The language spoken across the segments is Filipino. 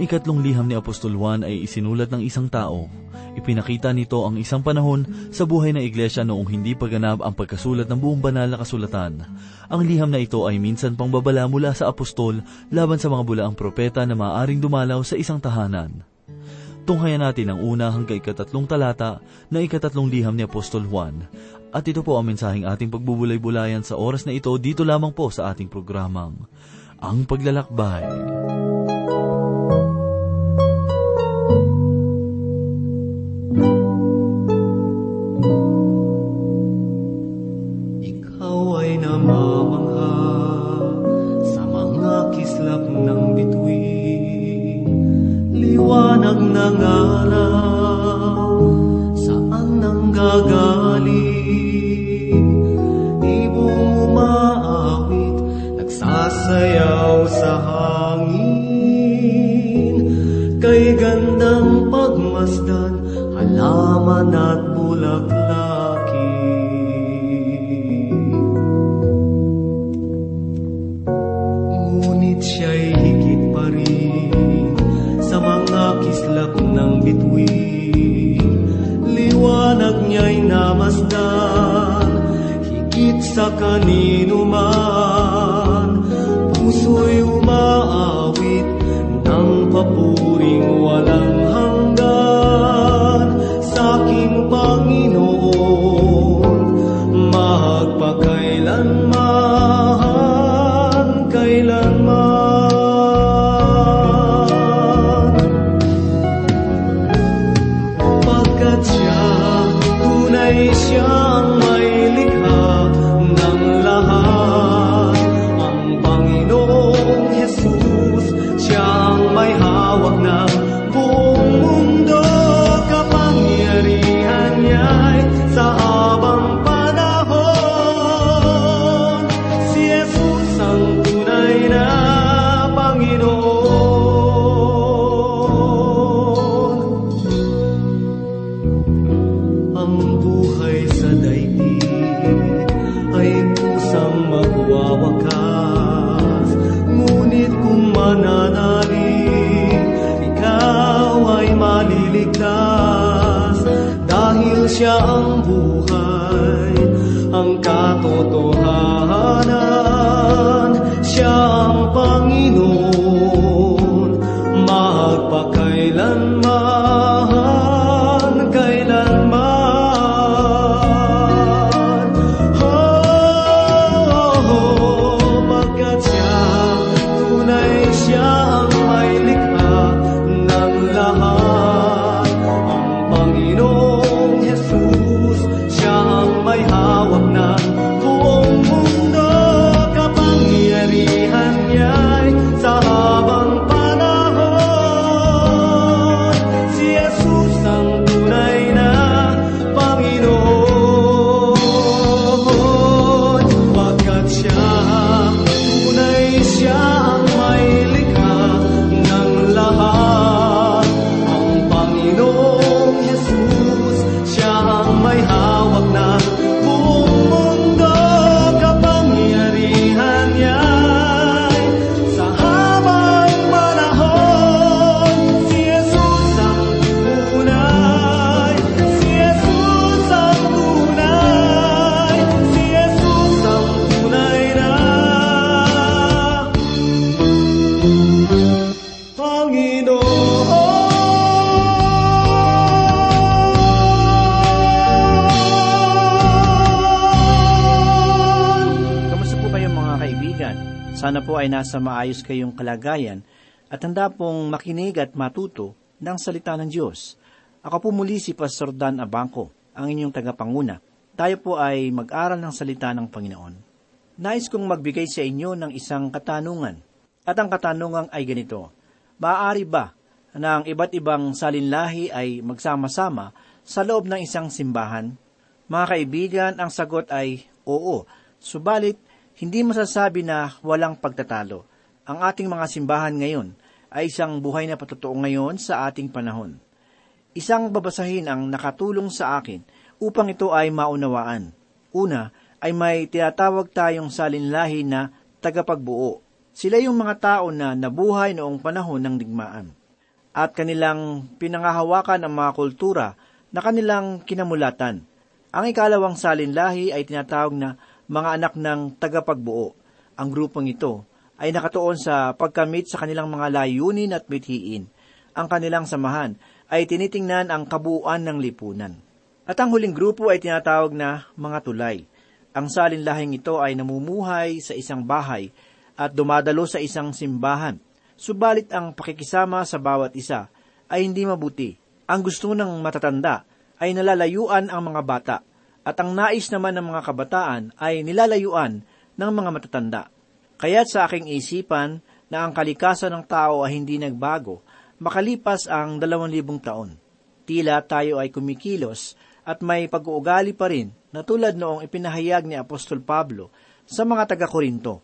Ang ikatlong liham ni Apostol Juan ay isinulat ng isang tao. Ipinakita nito ang isang panahon sa buhay ng iglesia noong hindi pa ganap ang pagkasulat ng buong banal na kasulatan. Ang liham na ito ay minsan pang babala mula sa apostol laban sa mga bulaang propeta na maaaring dumalaw sa isang tahanan. Tunghayan natin ang una hanggang ikatatlong talata na ikatatlong liham ni Apostol Juan. At ito po ang mensaheng ating pagbubulay-bulayan sa oras na ito dito lamang po sa ating programang, Ang Paglalakbay. Ikaw Siya ang buhay, ang katotohanan Siya ang Panginoon, ay nasa maayos kayong kalagayan at handa pong makinig at matuto ng salita ng Diyos. Ako po muli si Pastor Dan Abangco, ang inyong tagapanguna. Tayo po ay mag-aral ng salita ng Panginoon. Nais kong magbigay sa inyo ng isang katanungan. At ang katanungan ay ganito, Maaari ba na ang iba't ibang salinlahi ay magsama-sama sa loob ng isang simbahan? Mga kaibigan, ang sagot ay oo. Subalit, hindi masasabi na walang pagtatalo. Ang ating mga simbahan ngayon ay isang buhay na patotoo ngayon sa ating panahon. Isang babasahin ang nakatulong sa akin upang ito ay maunawaan. Una, ay may tinatawag tayong salinlahi na tagapagbuo. Sila yung mga tao na nabuhay noong panahon ng digmaan. At kanilang pinangahawakan ang mga kultura na kanilang kinamulatan. Ang ikalawang salinlahi ay tinatawag na mga anak ng tagapagbuo. Ang grupong ito ay nakatuon sa pagkamit sa kanilang mga layunin at mithiin. Ang kanilang samahan ay tinitingnan ang kabuuan ng lipunan. At ang huling grupo ay tinatawag na mga tulay. Ang salinlahing ito ay namumuhay sa isang bahay at dumadalo sa isang simbahan. Subalit ang pakikisama sa bawat isa ay hindi mabuti. Ang gusto ng matatanda ay nalalayuan ang mga bata at ang nais naman ng mga kabataan ay nilalayuan ng mga matatanda. Kaya't sa aking isipan na ang kalikasan ng tao ay hindi nagbago makalipas ang dalawang libong taon. Tila tayo ay kumikilos at may pag-uugali pa rin na tulad noong ipinahayag ni Apostol Pablo sa mga taga-Korinto.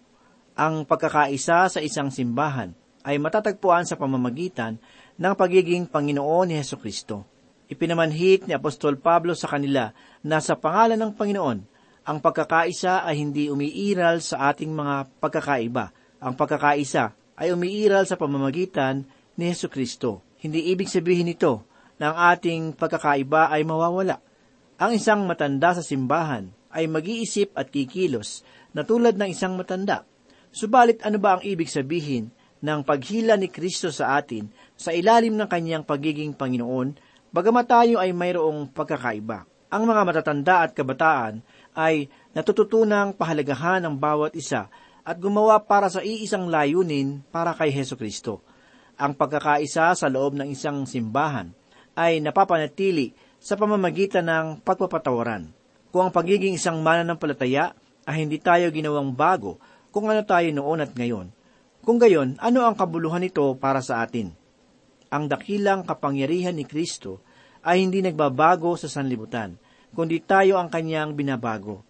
Ang pagkakaisa sa isang simbahan ay matatagpuan sa pamamagitan ng pagiging Panginoon ni Heso Kristo. Ipinamanhik ni Apostol Pablo sa kanila na sa pangalan ng Panginoon, ang pagkakaisa ay hindi umiiral sa ating mga pagkakaiba. Ang pagkakaisa ay umiiral sa pamamagitan ni Heso Kristo. Hindi ibig sabihin nito na ang ating pagkakaiba ay mawawala. Ang isang matanda sa simbahan ay mag-iisip at kikilos na tulad ng isang matanda. Subalit ano ba ang ibig sabihin ng paghila ni Kristo sa atin sa ilalim ng kanyang pagiging Panginoon Bagamat tayo ay mayroong pagkakaiba, ang mga matatanda at kabataan ay natututunang pahalagahan ng bawat isa at gumawa para sa iisang layunin para kay Heso Kristo. Ang pagkakaisa sa loob ng isang simbahan ay napapanatili sa pamamagitan ng pagpapatawaran. Kung ang pagiging isang mananampalataya ay hindi tayo ginawang bago kung ano tayo noon at ngayon. Kung gayon, ano ang kabuluhan nito para sa atin? Ang dakilang kapangyarihan ni Kristo ay hindi nagbabago sa sanlibutan, kundi tayo ang kanyang binabago.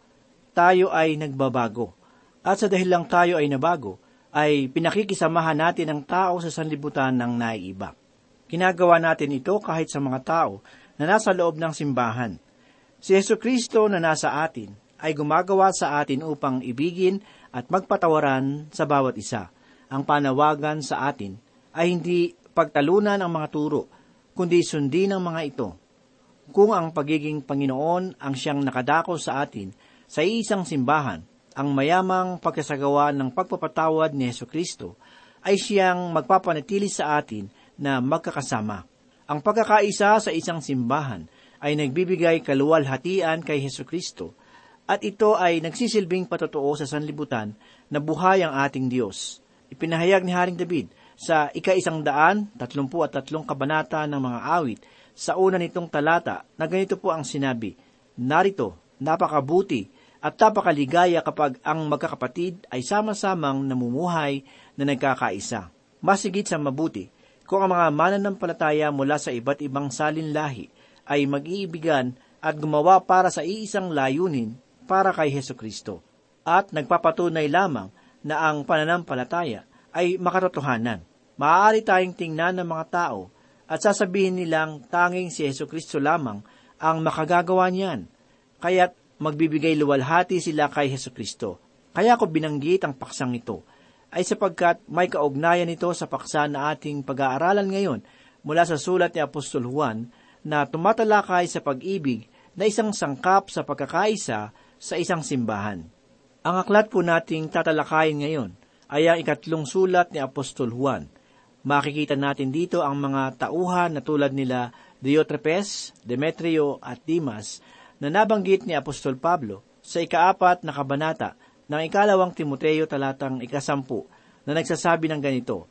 Tayo ay nagbabago. At sa dahil lang tayo ay nabago, ay pinakikisamahan natin ang tao sa sanlibutan ng naiiba. Ginagawa natin ito kahit sa mga tao na nasa loob ng simbahan. Si Yesu Kristo na nasa atin ay gumagawa sa atin upang ibigin at magpatawaran sa bawat isa. Ang panawagan sa atin ay hindi pagtalunan ang mga turo, kundi sundin ang mga ito. Kung ang pagiging Panginoon ang siyang nakadako sa atin sa isang simbahan, ang mayamang pagkasagawa ng pagpapatawad ni Yesu Kristo ay siyang magpapanatili sa atin na magkakasama. Ang pagkakaisa sa isang simbahan ay nagbibigay kaluwalhatian kay Heso Kristo at ito ay nagsisilbing patotoo sa sanlibutan na buhay ang ating Diyos. Ipinahayag ni Haring David sa ika-isang daan, tatlumpu at tatlong kabanata ng mga awit, sa una nitong talata na ganito po ang sinabi, Narito, napakabuti at napakaligaya kapag ang magkakapatid ay sama-samang namumuhay na nagkakaisa. Masigit sa mabuti, kung ang mga mananampalataya mula sa iba't ibang salinlahi ay mag-iibigan at gumawa para sa iisang layunin para kay Heso Kristo. At nagpapatunay lamang na ang pananampalataya ay makatotohanan. Maaari tayong tingnan ng mga tao at sasabihin nilang tanging si Yeso Kristo lamang ang makagagawa niyan. Kaya't magbibigay luwalhati sila kay Heso Kristo. Kaya ko binanggit ang paksang ito, ay sapagkat may kaugnayan ito sa paksa na ating pag-aaralan ngayon mula sa sulat ni Apostol Juan na tumatalakay sa pag-ibig na isang sangkap sa pagkakaisa sa isang simbahan. Ang aklat po nating tatalakayin ngayon ay ang ikatlong sulat ni Apostol Juan. Makikita natin dito ang mga tauhan na tulad nila Diotrepes, Demetrio at Dimas na nabanggit ni Apostol Pablo sa ikaapat na kabanata ng ikalawang Timoteo talatang ikasampu na nagsasabi ng ganito,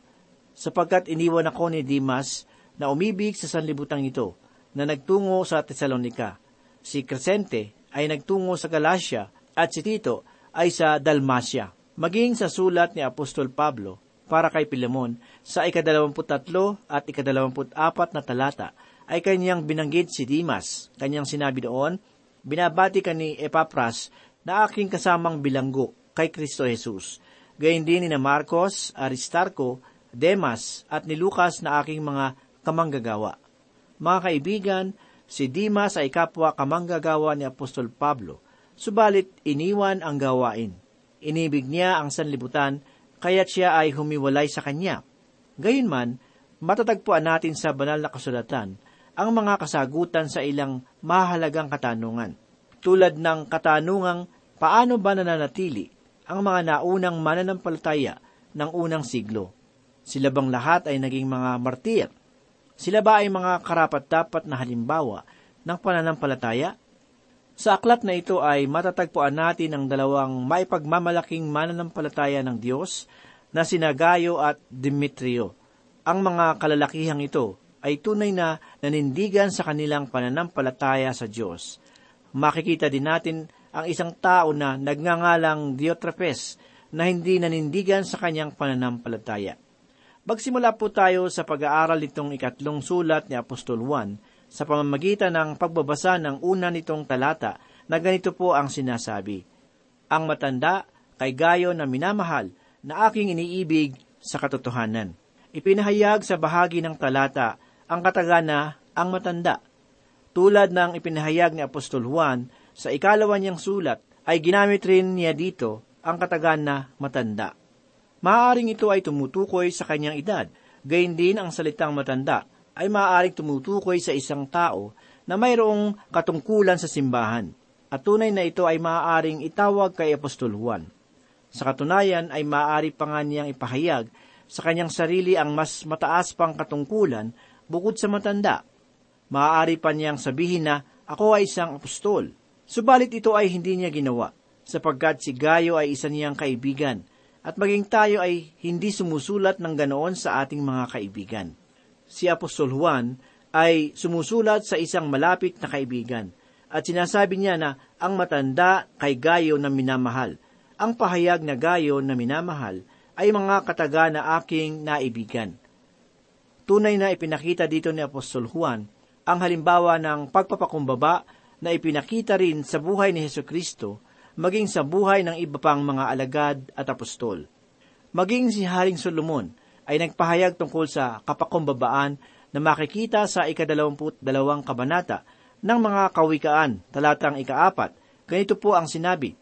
sapagkat iniwan ako ni Dimas na umibig sa sanlibutan ito na nagtungo sa Tesalonika. Si Crescente ay nagtungo sa Galacia at si Tito ay sa Dalmacia maging sa sulat ni Apostol Pablo para kay Pilemon sa ikadalawamput-tatlo at ikadalawamput-apat na talata ay kanyang binanggit si Dimas. Kanyang sinabi doon, Binabati ka ni Epapras na aking kasamang bilanggo kay Kristo Jesus. Gayun din ni Marcos, Aristarco, Demas at ni Lucas na aking mga kamanggagawa. Mga kaibigan, si Dimas ay kapwa kamanggagawa ni Apostol Pablo, subalit iniwan ang gawain Inibig niya ang sanlibutan kaya't siya ay humiwalay sa kanya. Gayunman, matatagpuan natin sa banal na kasulatan ang mga kasagutan sa ilang mahalagang katanungan. Tulad ng katanungang paano ba nananatili ang mga naunang mananampalataya ng unang siglo? Sila bang lahat ay naging mga martir? Sila ba ay mga karapat-dapat na halimbawa ng pananampalataya? Sa aklat na ito ay matatagpuan natin ang dalawang maipagmamalaking mananampalataya ng Diyos na sina Gayo at Demetrio. Ang mga kalalakihang ito ay tunay na nanindigan sa kanilang pananampalataya sa Diyos. Makikita din natin ang isang tao na nagngangalang Diotrepes na hindi nanindigan sa kanyang pananampalataya. Magsimula po tayo sa pag-aaral nitong ikatlong sulat ni Apostol Juan sa pamamagitan ng pagbabasa ng una nitong talata na ganito po ang sinasabi. Ang matanda kay Gayo na minamahal na aking iniibig sa katotohanan. Ipinahayag sa bahagi ng talata ang katagana ang matanda. Tulad ng ipinahayag ni Apostol Juan sa ikalawa niyang sulat, ay ginamit rin niya dito ang katagana matanda. Maaaring ito ay tumutukoy sa kanyang edad, gayon din ang salitang matanda ay maaaring tumutukoy sa isang tao na mayroong katungkulan sa simbahan, at tunay na ito ay maaaring itawag kay Apostol Juan. Sa katunayan ay maaari pa nga niyang ipahayag sa kanyang sarili ang mas mataas pang katungkulan bukod sa matanda. Maaari pa niyang sabihin na ako ay isang apostol. Subalit ito ay hindi niya ginawa, sapagkat si Gayo ay isa niyang kaibigan, at maging tayo ay hindi sumusulat ng ganoon sa ating mga kaibigan. Si Apostol Juan ay sumusulat sa isang malapit na kaibigan, at sinasabi niya na ang matanda kay Gayo na minamahal. Ang pahayag na Gayo na minamahal ay mga kataga na aking naibigan. Tunay na ipinakita dito ni Apostol Juan ang halimbawa ng pagpapakumbaba na ipinakita rin sa buhay ni Heso Kristo, maging sa buhay ng iba pang mga alagad at apostol. Maging si Haring Solomon ay nagpahayag tungkol sa kapakumbabaan na makikita sa ikadalawamput dalawang kabanata ng mga kawikaan, talatang ikaapat. Ganito po ang sinabi,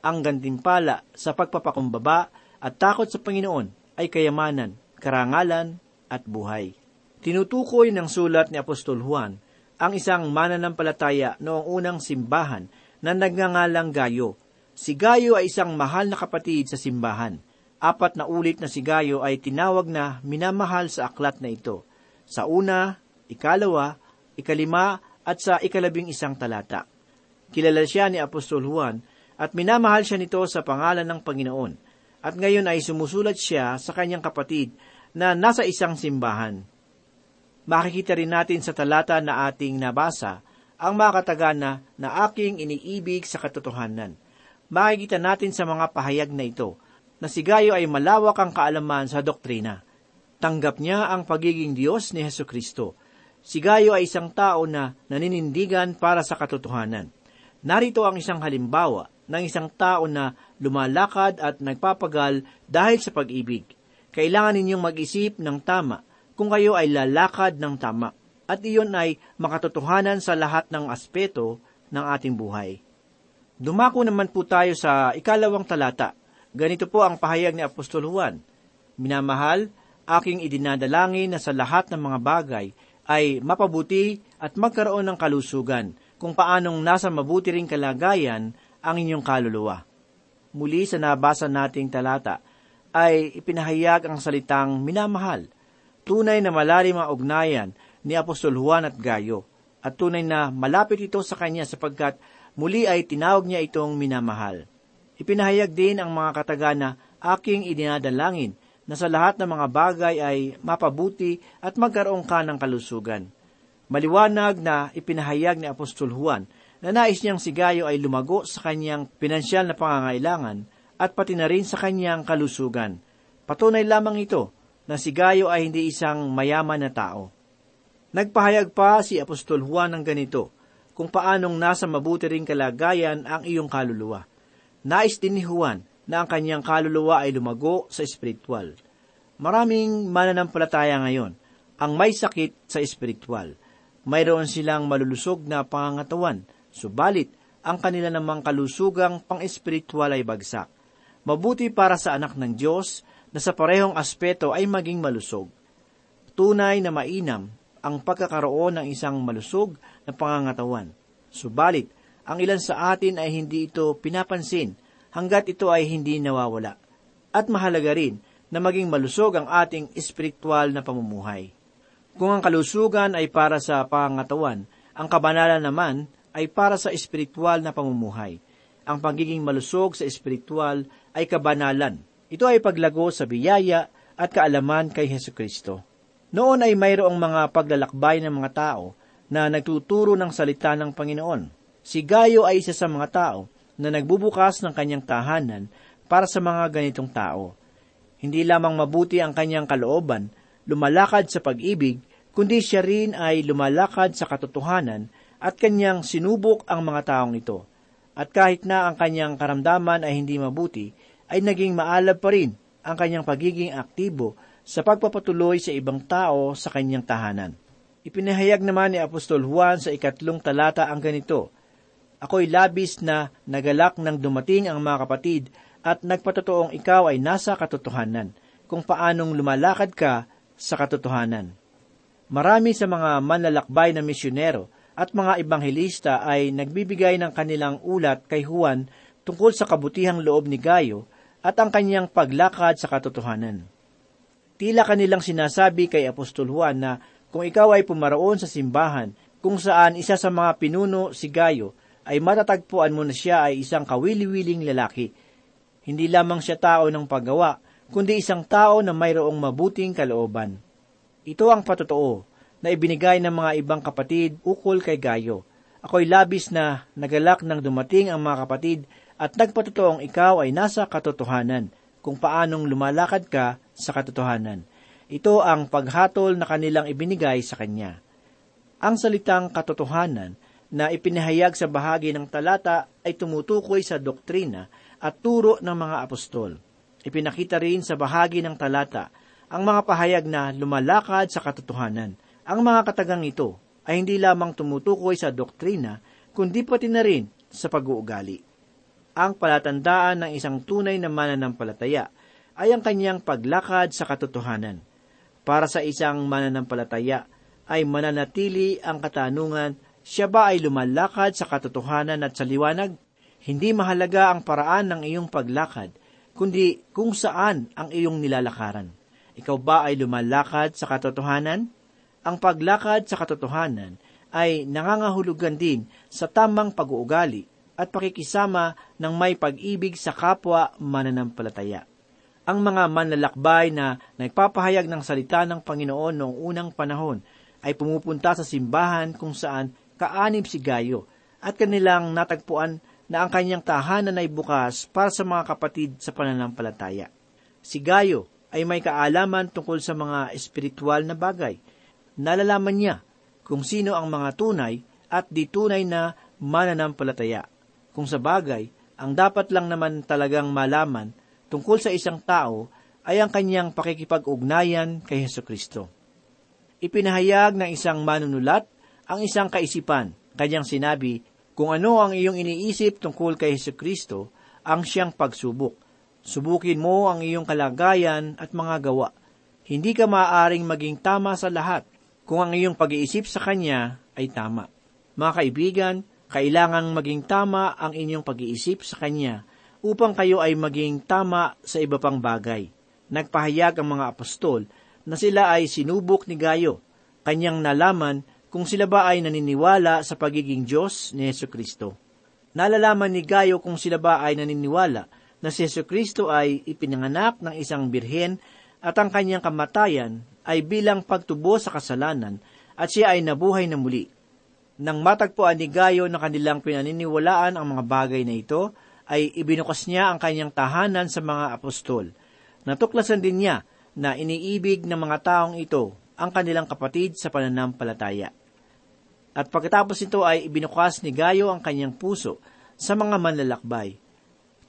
ang gantimpala sa pagpapakumbaba at takot sa Panginoon ay kayamanan, karangalan, at buhay. Tinutukoy ng sulat ni Apostol Juan ang isang mananampalataya noong unang simbahan na nagngangalang Gayo. Si Gayo ay isang mahal na kapatid sa simbahan. Apat na ulit na si Gayo ay tinawag na minamahal sa aklat na ito. Sa una, ikalawa, ikalima, at sa ikalabing isang talata. Kilala siya ni Apostol Juan at minamahal siya nito sa pangalan ng Panginoon. At ngayon ay sumusulat siya sa kanyang kapatid na nasa isang simbahan. Makikita rin natin sa talata na ating nabasa ang mga katagana na aking iniibig sa katotohanan. Makikita natin sa mga pahayag na ito na si Gayo ay malawak ang kaalaman sa doktrina. Tanggap niya ang pagiging Diyos ni Heso Kristo. Si Gayo ay isang tao na naninindigan para sa katotohanan. Narito ang isang halimbawa ng isang tao na lumalakad at nagpapagal dahil sa pag-ibig kailangan ninyong mag-isip ng tama kung kayo ay lalakad ng tama at iyon ay makatotohanan sa lahat ng aspeto ng ating buhay. Dumako naman po tayo sa ikalawang talata. Ganito po ang pahayag ni Apostol Juan. Minamahal, aking idinadalangin na sa lahat ng mga bagay ay mapabuti at magkaroon ng kalusugan kung paanong nasa mabuti ring kalagayan ang inyong kaluluwa. Muli sa nabasa nating talata, ay ipinahayag ang salitang minamahal. Tunay na malalim ang ugnayan ni Apostol Juan at Gayo, at tunay na malapit ito sa kanya sapagkat muli ay tinawag niya itong minamahal. Ipinahayag din ang mga kataga na aking idinadalangin na sa lahat ng mga bagay ay mapabuti at magkaroon ka ng kalusugan. Maliwanag na ipinahayag ni Apostol Juan na nais niyang si Gayo ay lumago sa kanyang pinansyal na pangangailangan at pati na rin sa kanyang kalusugan. Patunay lamang ito na si Gayo ay hindi isang mayaman na tao. Nagpahayag pa si Apostol Juan ng ganito, kung paanong nasa mabuti ring kalagayan ang iyong kaluluwa. Nais din ni Juan na ang kanyang kaluluwa ay lumago sa espiritual. Maraming mananampalataya ngayon ang may sakit sa espiritual. Mayroon silang malulusog na pangangatawan, subalit ang kanila namang kalusugang pang-espiritual ay bagsak. Mabuti para sa anak ng Diyos na sa parehong aspeto ay maging malusog. Tunay na mainam ang pagkakaroon ng isang malusog na pangangatawan. Subalit, ang ilan sa atin ay hindi ito pinapansin hanggat ito ay hindi nawawala. At mahalaga rin na maging malusog ang ating espiritual na pamumuhay. Kung ang kalusugan ay para sa pangangatawan, ang kabanalan naman ay para sa espiritual na pamumuhay. Ang pagiging malusog sa espiritual ay kabanalan. Ito ay paglago sa biyaya at kaalaman kay Heso Kristo. Noon ay mayroong mga paglalakbay ng mga tao na nagtuturo ng salita ng Panginoon. Si Gayo ay isa sa mga tao na nagbubukas ng kanyang tahanan para sa mga ganitong tao. Hindi lamang mabuti ang kanyang kalooban, lumalakad sa pag-ibig, kundi siya rin ay lumalakad sa katotohanan at kanyang sinubok ang mga taong ito. At kahit na ang kanyang karamdaman ay hindi mabuti, ay naging maalab pa rin ang kanyang pagiging aktibo sa pagpapatuloy sa ibang tao sa kanyang tahanan. Ipinahayag naman ni Apostol Juan sa ikatlong talata ang ganito, Ako'y labis na nagalak nang dumating ang mga kapatid at nagpatotoong ikaw ay nasa katotohanan, kung paanong lumalakad ka sa katotohanan. Marami sa mga manlalakbay na misyonero at mga ebanghelista ay nagbibigay ng kanilang ulat kay Juan tungkol sa kabutihang loob ni Gayo at ang kanyang paglakad sa katotohanan. Tila kanilang sinasabi kay Apostol Juan na kung ikaw ay pumaroon sa simbahan kung saan isa sa mga pinuno si Gayo, ay matatagpuan mo na siya ay isang kawili-wiling lalaki. Hindi lamang siya tao ng paggawa, kundi isang tao na mayroong mabuting kalooban. Ito ang patotoo na ibinigay ng mga ibang kapatid ukol kay Gayo. Ako'y labis na nagalak nang dumating ang mga kapatid at nagpatotoong ikaw ay nasa katotohanan kung paanong lumalakad ka sa katotohanan. Ito ang paghatol na kanilang ibinigay sa Kanya. Ang salitang katotohanan na ipinahayag sa bahagi ng talata ay tumutukoy sa doktrina at turo ng mga apostol. Ipinakita rin sa bahagi ng talata ang mga pahayag na lumalakad sa katotohanan. Ang mga katagang ito ay hindi lamang tumutukoy sa doktrina, kundi pati na rin sa pag-uugali. Ang palatandaan ng isang tunay na mananampalataya ay ang kanyang paglakad sa katotohanan. Para sa isang mananampalataya ay mananatili ang katanungan, siya ba ay lumalakad sa katotohanan at sa liwanag? Hindi mahalaga ang paraan ng iyong paglakad, kundi kung saan ang iyong nilalakaran. Ikaw ba ay lumalakad sa katotohanan? Ang paglakad sa katotohanan ay nangangahulugan din sa tamang pag-uugali at pakikisama ng may pag-ibig sa kapwa mananampalataya ang mga manlalakbay na nagpapahayag ng salita ng Panginoon noong unang panahon ay pumupunta sa simbahan kung saan kaanib si Gayo at kanilang natagpuan na ang kanyang tahanan ay bukas para sa mga kapatid sa pananampalataya. Si Gayo ay may kaalaman tungkol sa mga espiritual na bagay. Nalalaman niya kung sino ang mga tunay at di tunay na mananampalataya. Kung sa bagay, ang dapat lang naman talagang malaman tungkol sa isang tao ay ang kanyang pakikipag-ugnayan kay Heso Kristo. Ipinahayag ng isang manunulat ang isang kaisipan. Kanyang sinabi, kung ano ang iyong iniisip tungkol kay Heso Kristo, ang siyang pagsubok. Subukin mo ang iyong kalagayan at mga gawa. Hindi ka maaaring maging tama sa lahat kung ang iyong pag-iisip sa Kanya ay tama. Mga kaibigan, kailangang maging tama ang inyong pag-iisip sa Kanya upang kayo ay maging tama sa iba pang bagay. Nagpahayag ang mga apostol na sila ay sinubok ni Gayo. Kanyang nalaman kung sila ba ay naniniwala sa pagiging Diyos ni Yesu Kristo. Nalalaman ni Gayo kung sila ba ay naniniwala na si Yesu Kristo ay ipinanganak ng isang birhen at ang kanyang kamatayan ay bilang pagtubo sa kasalanan at siya ay nabuhay na muli. Nang matagpuan ni Gayo na kanilang pinaniniwalaan ang mga bagay na ito, ay ibinukas niya ang kanyang tahanan sa mga apostol. Natuklasan din niya na iniibig ng mga taong ito ang kanilang kapatid sa pananampalataya. At pagkatapos ito ay ibinukas ni Gayo ang kanyang puso sa mga manlalakbay.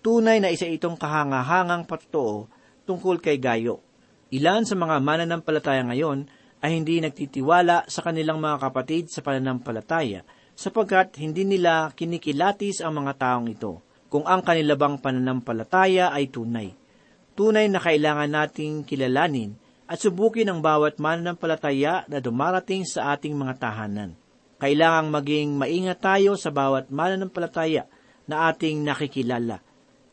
Tunay na isa itong kahangahangang patotoo tungkol kay Gayo. Ilan sa mga mananampalataya ngayon ay hindi nagtitiwala sa kanilang mga kapatid sa pananampalataya sapagkat hindi nila kinikilatis ang mga taong ito kung ang kanila bang pananampalataya ay tunay. Tunay na kailangan nating kilalanin at subukin ang bawat mananampalataya na dumarating sa ating mga tahanan. Kailangang maging maingat tayo sa bawat mananampalataya na ating nakikilala.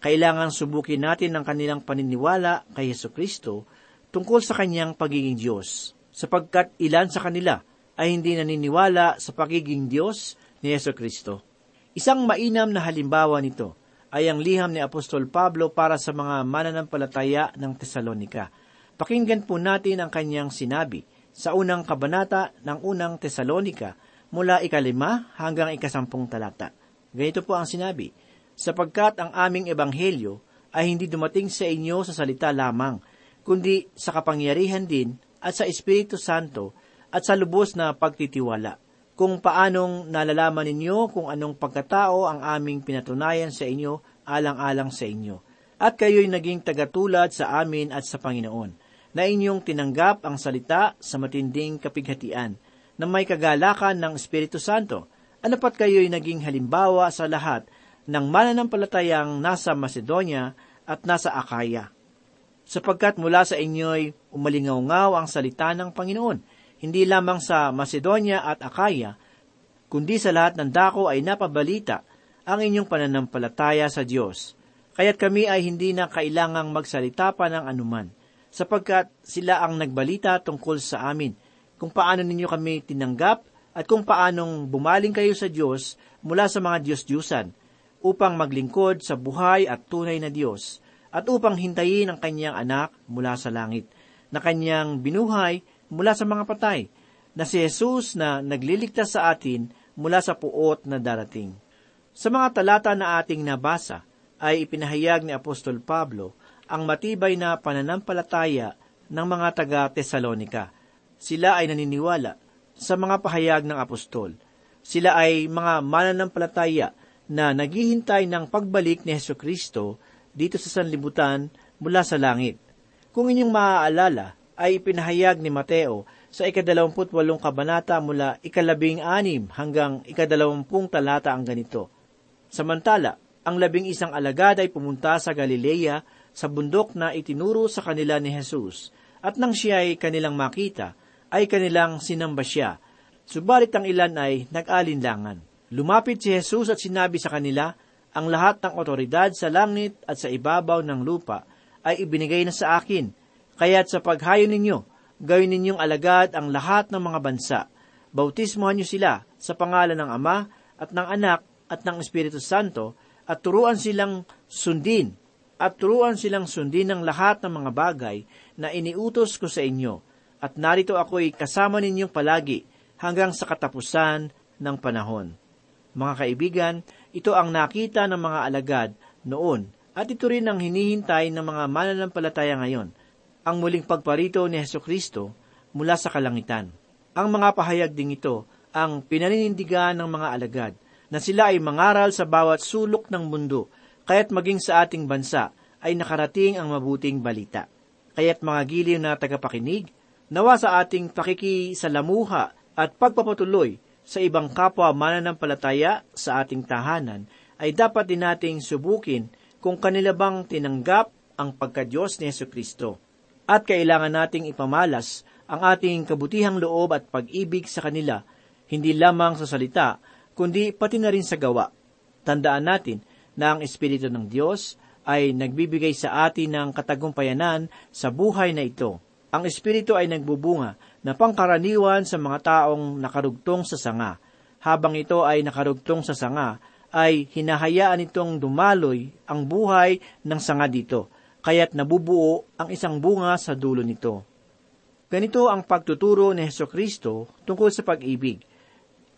Kailangan subukin natin ang kanilang paniniwala kay Yesu Kristo tungkol sa kanyang pagiging Diyos, sapagkat ilan sa kanila ay hindi naniniwala sa pagiging Diyos ni Yesu Kristo. Isang mainam na halimbawa nito ay ang liham ni Apostol Pablo para sa mga mananampalataya ng Tesalonika. Pakinggan po natin ang kanyang sinabi sa unang kabanata ng unang Tesalonika mula ikalima hanggang ikasampung talata. Ganito po ang sinabi, sapagkat ang aming ebanghelyo ay hindi dumating sa inyo sa salita lamang, kundi sa kapangyarihan din at sa Espiritu Santo at sa lubos na pagtitiwala. Kung paanong nalalaman ninyo kung anong pagkatao ang aming pinatunayan sa inyo alang-alang sa inyo. At kayo'y naging tagatulad sa amin at sa Panginoon, na inyong tinanggap ang salita sa matinding kapighatian, na may kagalakan ng Espiritu Santo, anapat kayo'y naging halimbawa sa lahat ng mananampalatayang nasa Macedonia at nasa Akaya. Sapagkat mula sa inyo'y umalingaw ang salita ng Panginoon, hindi lamang sa Macedonia at Akaya, kundi sa lahat ng dako ay napabalita ang inyong pananampalataya sa Diyos. Kaya't kami ay hindi na kailangang magsalita pa ng anuman, sapagkat sila ang nagbalita tungkol sa amin, kung paano ninyo kami tinanggap at kung paanong bumaling kayo sa Diyos mula sa mga Diyos-Diyusan, upang maglingkod sa buhay at tunay na Diyos, at upang hintayin ang kanyang anak mula sa langit, na kanyang binuhay mula sa mga patay, na si Jesus na nagliligtas sa atin mula sa puot na darating. Sa mga talata na ating nabasa, ay ipinahayag ni Apostol Pablo ang matibay na pananampalataya ng mga taga-Tesalonika. Sila ay naniniwala sa mga pahayag ng apostol. Sila ay mga mananampalataya na naghihintay ng pagbalik ni Heso Kristo dito sa sanlibutan mula sa langit. Kung inyong maaalala, ay ipinahayag ni Mateo sa ikadalawamput walong kabanata mula ikalabing anim hanggang ikadalawampung talata ang ganito. Samantala, ang labing isang alagad ay pumunta sa Galilea sa bundok na itinuro sa kanila ni Jesus, at nang siya ay kanilang makita, ay kanilang sinamba siya. Subalit ang ilan ay nag-alinlangan. Lumapit si Jesus at sinabi sa kanila, ang lahat ng otoridad sa langit at sa ibabaw ng lupa ay ibinigay na sa akin. Kaya't sa paghayo ninyo, gawin ninyong alagad ang lahat ng mga bansa. Bautismohan niyo sila sa pangalan ng Ama at ng Anak at ng Espiritu Santo at turuan silang sundin at turuan silang sundin ng lahat ng mga bagay na iniutos ko sa inyo. At narito ako'y kasama ninyong palagi hanggang sa katapusan ng panahon. Mga kaibigan, ito ang nakita ng mga alagad noon at ito rin ang hinihintay ng mga mananampalataya ngayon, ang muling pagparito ni Heso Kristo mula sa kalangitan. Ang mga pahayag ding ito ang pinaninindigan ng mga alagad na sila ay mangaral sa bawat sulok ng mundo, kaya't maging sa ating bansa ay nakarating ang mabuting balita. Kaya't mga giliw na tagapakinig, nawa sa ating pakikisalamuha at pagpapatuloy sa ibang kapwa mananampalataya sa ating tahanan, ay dapat din nating subukin kung kanila bang tinanggap ang pagkadyos ni Yesu Kristo. At kailangan nating ipamalas ang ating kabutihang loob at pag-ibig sa kanila, hindi lamang sa salita, kundi pati na rin sa gawa. Tandaan natin na ang Espiritu ng Diyos ay nagbibigay sa atin ng katagumpayanan sa buhay na ito. Ang Espiritu ay nagbubunga na pangkaraniwan sa mga taong nakarugtong sa sanga. Habang ito ay nakarugtong sa sanga, ay hinahayaan itong dumaloy ang buhay ng sanga dito, kaya't nabubuo ang isang bunga sa dulo nito. Ganito ang pagtuturo ni Heso Kristo tungkol sa pag-ibig.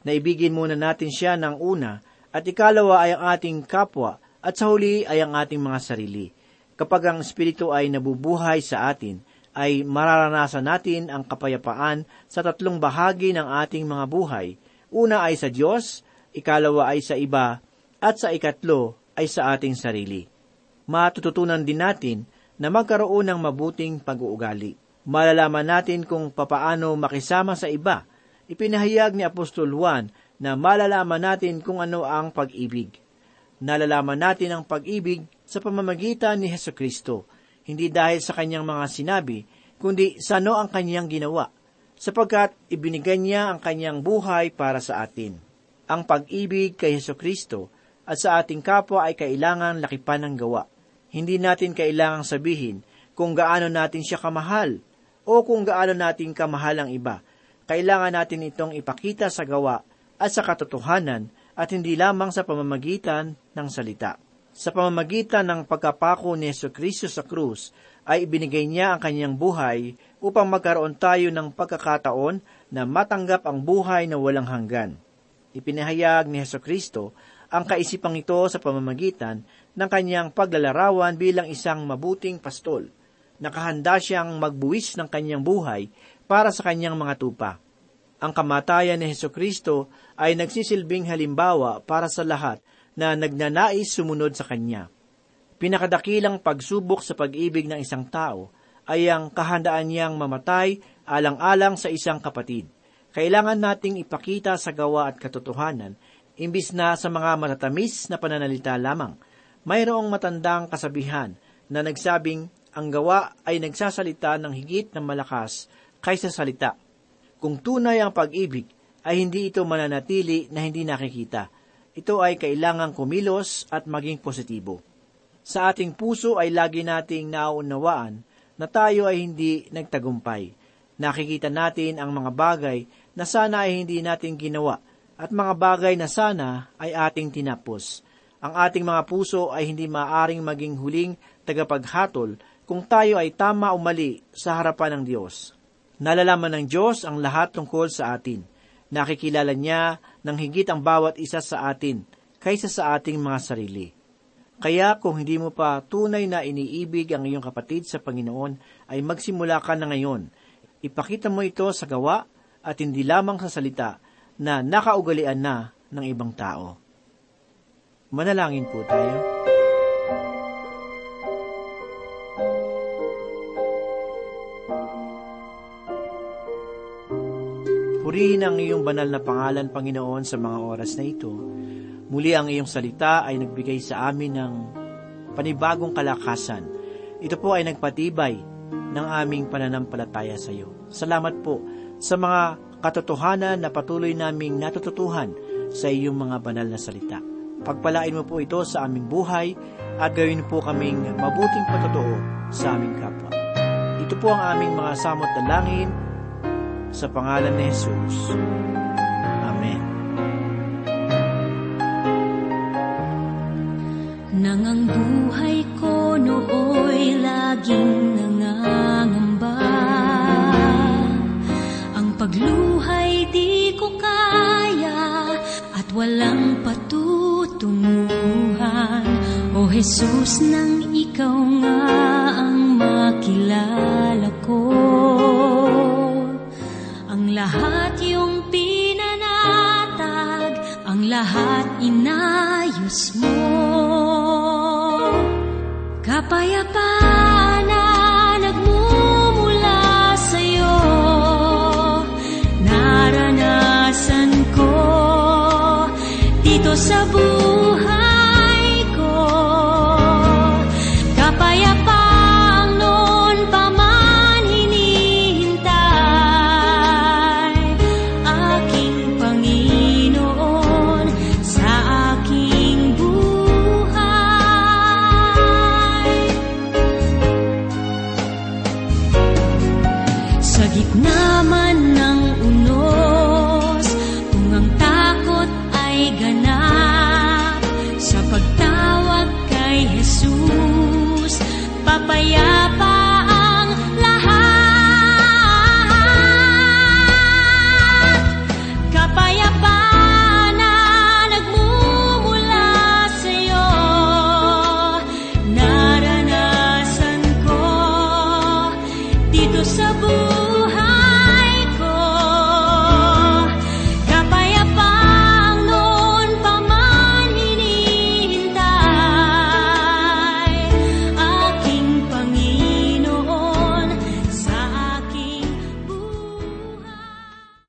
Naibigin muna natin siya ng una, at ikalawa ay ang ating kapwa, at sa huli ay ang ating mga sarili. Kapag ang Espiritu ay nabubuhay sa atin, ay mararanasan natin ang kapayapaan sa tatlong bahagi ng ating mga buhay. Una ay sa Diyos, ikalawa ay sa iba, at sa ikatlo ay sa ating sarili. Matututunan din natin na magkaroon ng mabuting pag-uugali. Malalaman natin kung papaano makisama sa iba ipinahayag ni Apostol Juan na malalaman natin kung ano ang pag-ibig. Nalalaman natin ang pag-ibig sa pamamagitan ni Heso Kristo. Hindi dahil sa kanyang mga sinabi, kundi sa ano ang kanyang ginawa, sapagkat ibinigay niya ang kanyang buhay para sa atin. Ang pag-ibig kay Heso Kristo at sa ating kapwa ay kailangan lakipan ng gawa. Hindi natin kailangang sabihin kung gaano natin siya kamahal o kung gaano natin kamahal ang iba. Kailangan natin itong ipakita sa gawa at sa katotohanan at hindi lamang sa pamamagitan ng salita. Sa pamamagitan ng pagkapako ni Yeso Kristo sa krus, ay ibinigay niya ang kanyang buhay upang magkaroon tayo ng pagkakataon na matanggap ang buhay na walang hanggan. Ipinahayag ni Yeso Kristo ang kaisipang ito sa pamamagitan ng kanyang paglalarawan bilang isang mabuting pastol. Nakahanda siyang magbuwis ng kanyang buhay para sa kanyang mga tupa. Ang kamatayan ni Heso Kristo ay nagsisilbing halimbawa para sa lahat na nagnanais sumunod sa Kanya. Pinakadakilang pagsubok sa pag-ibig ng isang tao ay ang kahandaan niyang mamatay alang-alang sa isang kapatid. Kailangan nating ipakita sa gawa at katotohanan, imbis na sa mga matatamis na pananalita lamang. Mayroong matandang kasabihan na nagsabing ang gawa ay nagsasalita ng higit ng malakas kaysa salita. Kung tunay ang pag-ibig, ay hindi ito mananatili na hindi nakikita. Ito ay kailangang kumilos at maging positibo. Sa ating puso ay lagi nating nauunawaan na tayo ay hindi nagtagumpay. Nakikita natin ang mga bagay na sana ay hindi natin ginawa at mga bagay na sana ay ating tinapos. Ang ating mga puso ay hindi maaring maging huling tagapaghatol kung tayo ay tama o mali sa harapan ng Diyos. Nalalaman ng Diyos ang lahat tungkol sa atin. Nakikilala niya ng higit ang bawat isa sa atin kaysa sa ating mga sarili. Kaya kung hindi mo pa tunay na iniibig ang iyong kapatid sa Panginoon, ay magsimula ka na ngayon. Ipakita mo ito sa gawa at hindi lamang sa salita na nakaugalian na ng ibang tao. Manalangin po tayo. Purihin ang iyong banal na pangalan, Panginoon, sa mga oras na ito. Muli ang iyong salita ay nagbigay sa amin ng panibagong kalakasan. Ito po ay nagpatibay ng aming pananampalataya sa iyo. Salamat po sa mga katotohanan na patuloy naming natututuhan sa iyong mga banal na salita. Pagpalain mo po ito sa aming buhay at gawin po kaming mabuting patotoo sa aming kapwa. Ito po ang aming mga samot na langin sa pangalan ni Jesus. Amen. Nang ang buhay ko nooy laging nangangamba Ang pagluhay di ko kaya at walang patutunguhan O Jesus nang ikaw nga ang makilala lahat yung pinanatag, ang lahat inayos mo. Kapayapaan